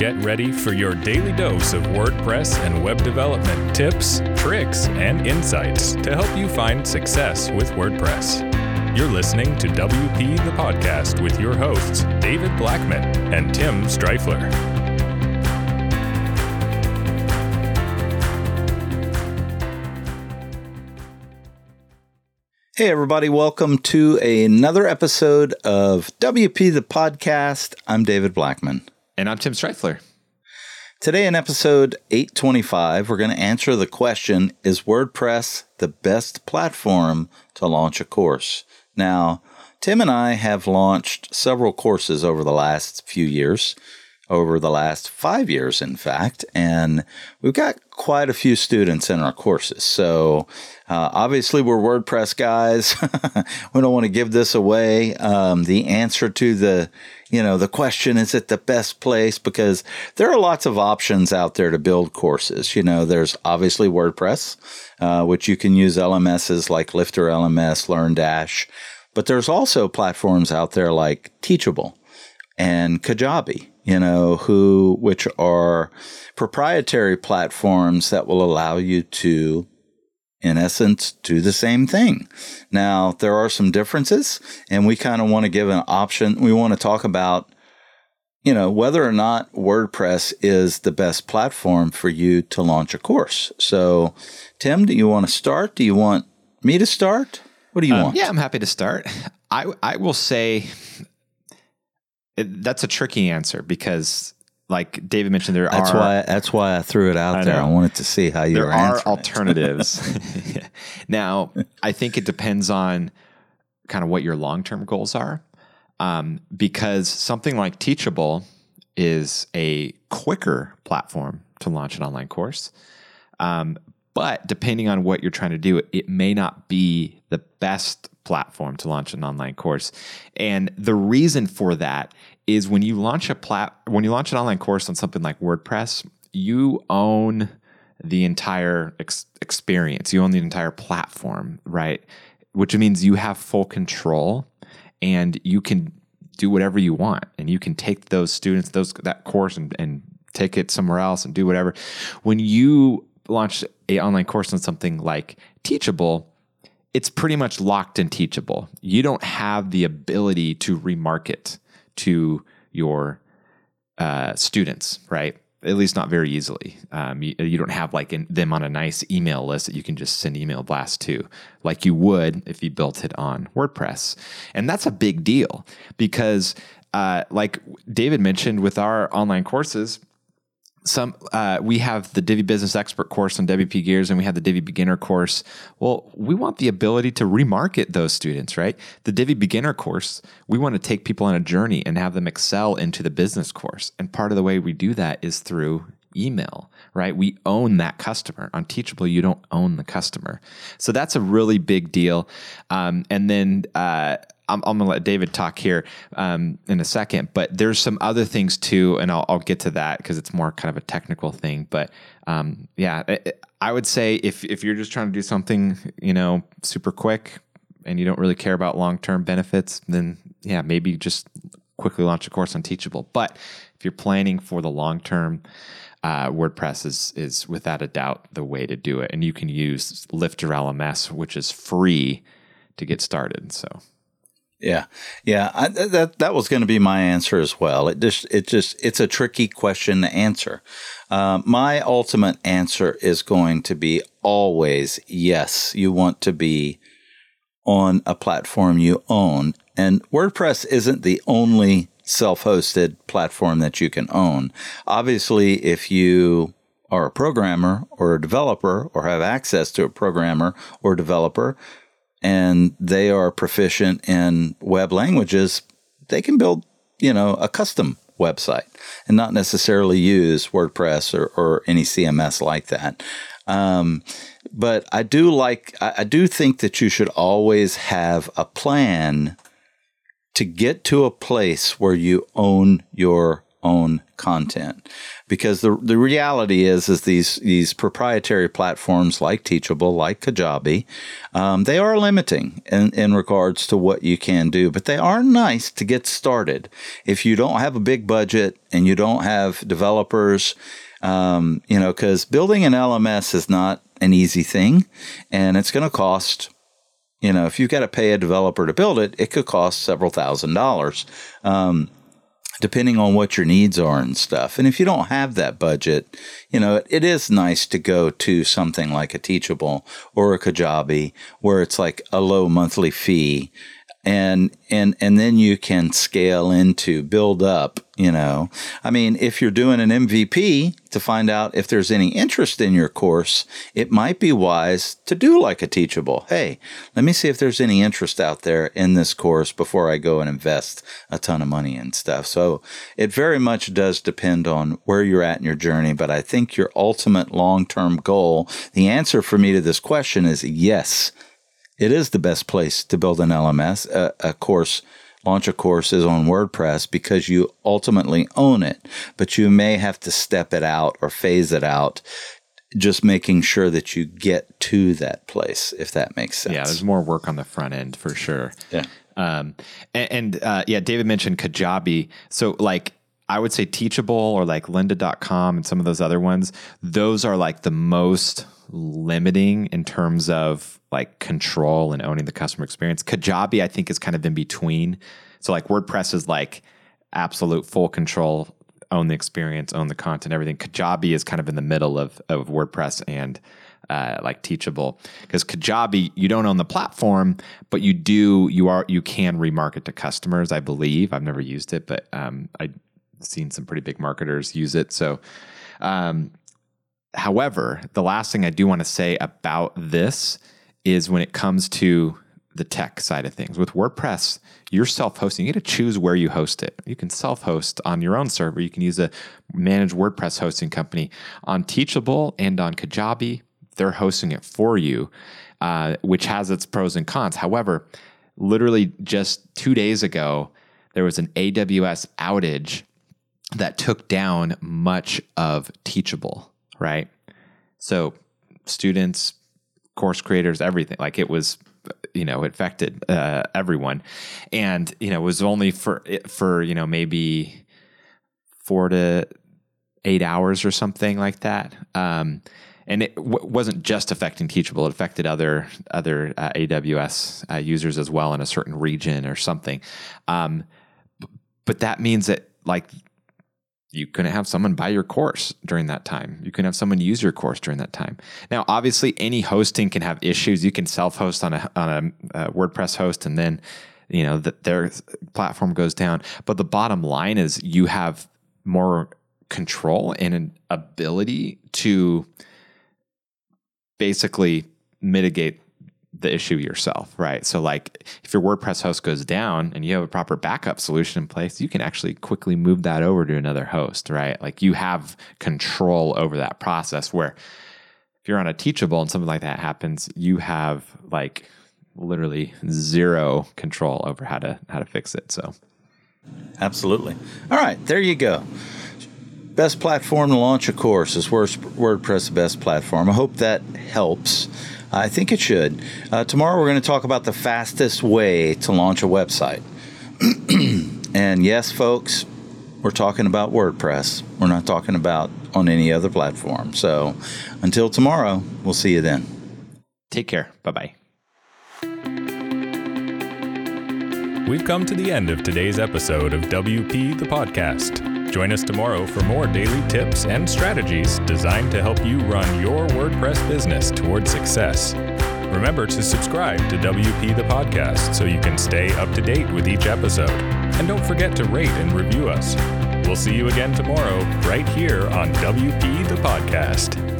Get ready for your daily dose of WordPress and web development tips, tricks, and insights to help you find success with WordPress. You're listening to WP the Podcast with your hosts, David Blackman and Tim Strifler. Hey, everybody, welcome to another episode of WP the Podcast. I'm David Blackman. And I'm Tim Strifler. Today, in episode 825, we're going to answer the question Is WordPress the best platform to launch a course? Now, Tim and I have launched several courses over the last few years, over the last five years, in fact, and we've got quite a few students in our courses. So, uh, obviously, we're WordPress guys. we don't want to give this away. Um, the answer to the you know, the question is it the best place? Because there are lots of options out there to build courses. You know, there's obviously WordPress, uh, which you can use LMSs like Lifter LMS, LearnDash, but there's also platforms out there like Teachable and Kajabi, you know, who which are proprietary platforms that will allow you to in essence, do the same thing. Now, there are some differences, and we kind of want to give an option. We want to talk about, you know, whether or not WordPress is the best platform for you to launch a course. So, Tim, do you want to start? Do you want me to start? What do you um, want? Yeah, I'm happy to start. I, I will say it, that's a tricky answer because like David mentioned, there that's are. Why, that's why I threw it out I there. Know. I wanted to see how you there are alternatives. now, I think it depends on kind of what your long term goals are. Um, because something like Teachable is a quicker platform to launch an online course. Um, but depending on what you're trying to do, it may not be the best platform to launch an online course. And the reason for that is when you launch a plat when you launch an online course on something like WordPress, you own the entire ex- experience. You own the entire platform, right? Which means you have full control and you can do whatever you want and you can take those students those that course and, and take it somewhere else and do whatever. When you launch a online course on something like Teachable, it's pretty much locked and teachable. You don't have the ability to remarket to your uh, students, right? At least not very easily. Um, you, you, don't have like in, them on a nice email list that you can just send email blasts to, like you would if you built it on WordPress. And that's a big deal because, uh, like David mentioned with our online courses, some uh, we have the Divi Business Expert course on WP Gears, and we have the Divi Beginner course. Well, we want the ability to remarket those students, right? The Divi Beginner course, we want to take people on a journey and have them excel into the business course, and part of the way we do that is through email, right? We own that customer. On Teachable, you don't own the customer, so that's a really big deal. Um, and then. Uh, I'm, I'm going to let David talk here um, in a second, but there's some other things too, and I'll, I'll get to that because it's more kind of a technical thing. But um, yeah, I would say if if you're just trying to do something, you know, super quick, and you don't really care about long term benefits, then yeah, maybe just quickly launch a course on Teachable. But if you're planning for the long term, uh, WordPress is is without a doubt the way to do it, and you can use Lifter LMS, which is free to get started. So yeah, yeah. I, that that was going to be my answer as well. It just it just it's a tricky question to answer. Uh, my ultimate answer is going to be always yes. You want to be on a platform you own, and WordPress isn't the only self-hosted platform that you can own. Obviously, if you are a programmer or a developer or have access to a programmer or developer, and they are proficient in web languages, they can build, you know, a custom website and not necessarily use WordPress or, or any CMS like that. Um, but I do like, I do think that you should always have a plan to get to a place where you own your own content because the the reality is is these these proprietary platforms like Teachable, like Kajabi, um, they are limiting in, in regards to what you can do, but they are nice to get started. If you don't have a big budget and you don't have developers, um, you know, because building an LMS is not an easy thing, and it's going to cost you know, if you've got to pay a developer to build it, it could cost several thousand dollars. Um, depending on what your needs are and stuff. And if you don't have that budget, you know, it, it is nice to go to something like a Teachable or a Kajabi where it's like a low monthly fee and and and then you can scale into build up you know. I mean if you're doing an mvp to find out if there's any interest in your course it might be wise to do like a teachable. Hey let me see if there's any interest out there in this course before i go and invest a ton of money and stuff. So it very much does depend on where you're at in your journey but i think your ultimate long-term goal the answer for me to this question is yes. It is the best place to build an LMS. A, a course, launch a course is on WordPress because you ultimately own it, but you may have to step it out or phase it out just making sure that you get to that place, if that makes sense. Yeah, there's more work on the front end for sure. Yeah. Um, and, and uh, yeah, David mentioned Kajabi. So like, I would say Teachable or like lynda.com and some of those other ones, those are like the most limiting in terms of like control and owning the customer experience. Kajabi, I think, is kind of in between. So like WordPress is like absolute full control, own the experience, own the content, everything. Kajabi is kind of in the middle of of WordPress and uh, like Teachable because Kajabi you don't own the platform, but you do you are you can remarket to customers. I believe I've never used it, but um, I've seen some pretty big marketers use it. So. Um, however, the last thing I do want to say about this is when it comes to the tech side of things. With WordPress, you're self hosting. You get to choose where you host it. You can self host on your own server. You can use a managed WordPress hosting company. On Teachable and on Kajabi, they're hosting it for you, uh, which has its pros and cons. However, literally just two days ago, there was an AWS outage that took down much of Teachable, right? So students, course creators, everything. Like it was, you know, affected uh, everyone, and you know, it was only for for you know maybe four to eight hours or something like that. Um, and it w- wasn't just affecting Teachable; it affected other other uh, AWS uh, users as well in a certain region or something. Um, but that means that like you couldn't have someone buy your course during that time. You can have someone use your course during that time. Now, obviously, any hosting can have issues. You can self-host on a on a, a WordPress host, and then you know that their platform goes down. But the bottom line is you have more control and an ability to basically mitigate the issue yourself, right? So, like, if your WordPress host goes down and you have a proper backup solution in place, you can actually quickly move that over to another host, right? Like, you have control over that process. Where if you're on a Teachable and something like that happens, you have like literally zero control over how to how to fix it. So, absolutely. All right, there you go. Best platform to launch a course is WordPress the best platform. I hope that helps. I think it should. Uh, tomorrow we're going to talk about the fastest way to launch a website. and yes, folks, we're talking about WordPress. We're not talking about on any other platform. So until tomorrow, we'll see you then. Take care. Bye bye. We've come to the end of today's episode of WP the Podcast. Join us tomorrow for more daily tips and strategies designed to help you run your WordPress business toward success. Remember to subscribe to WP the Podcast so you can stay up to date with each episode. And don't forget to rate and review us. We'll see you again tomorrow, right here on WP the Podcast.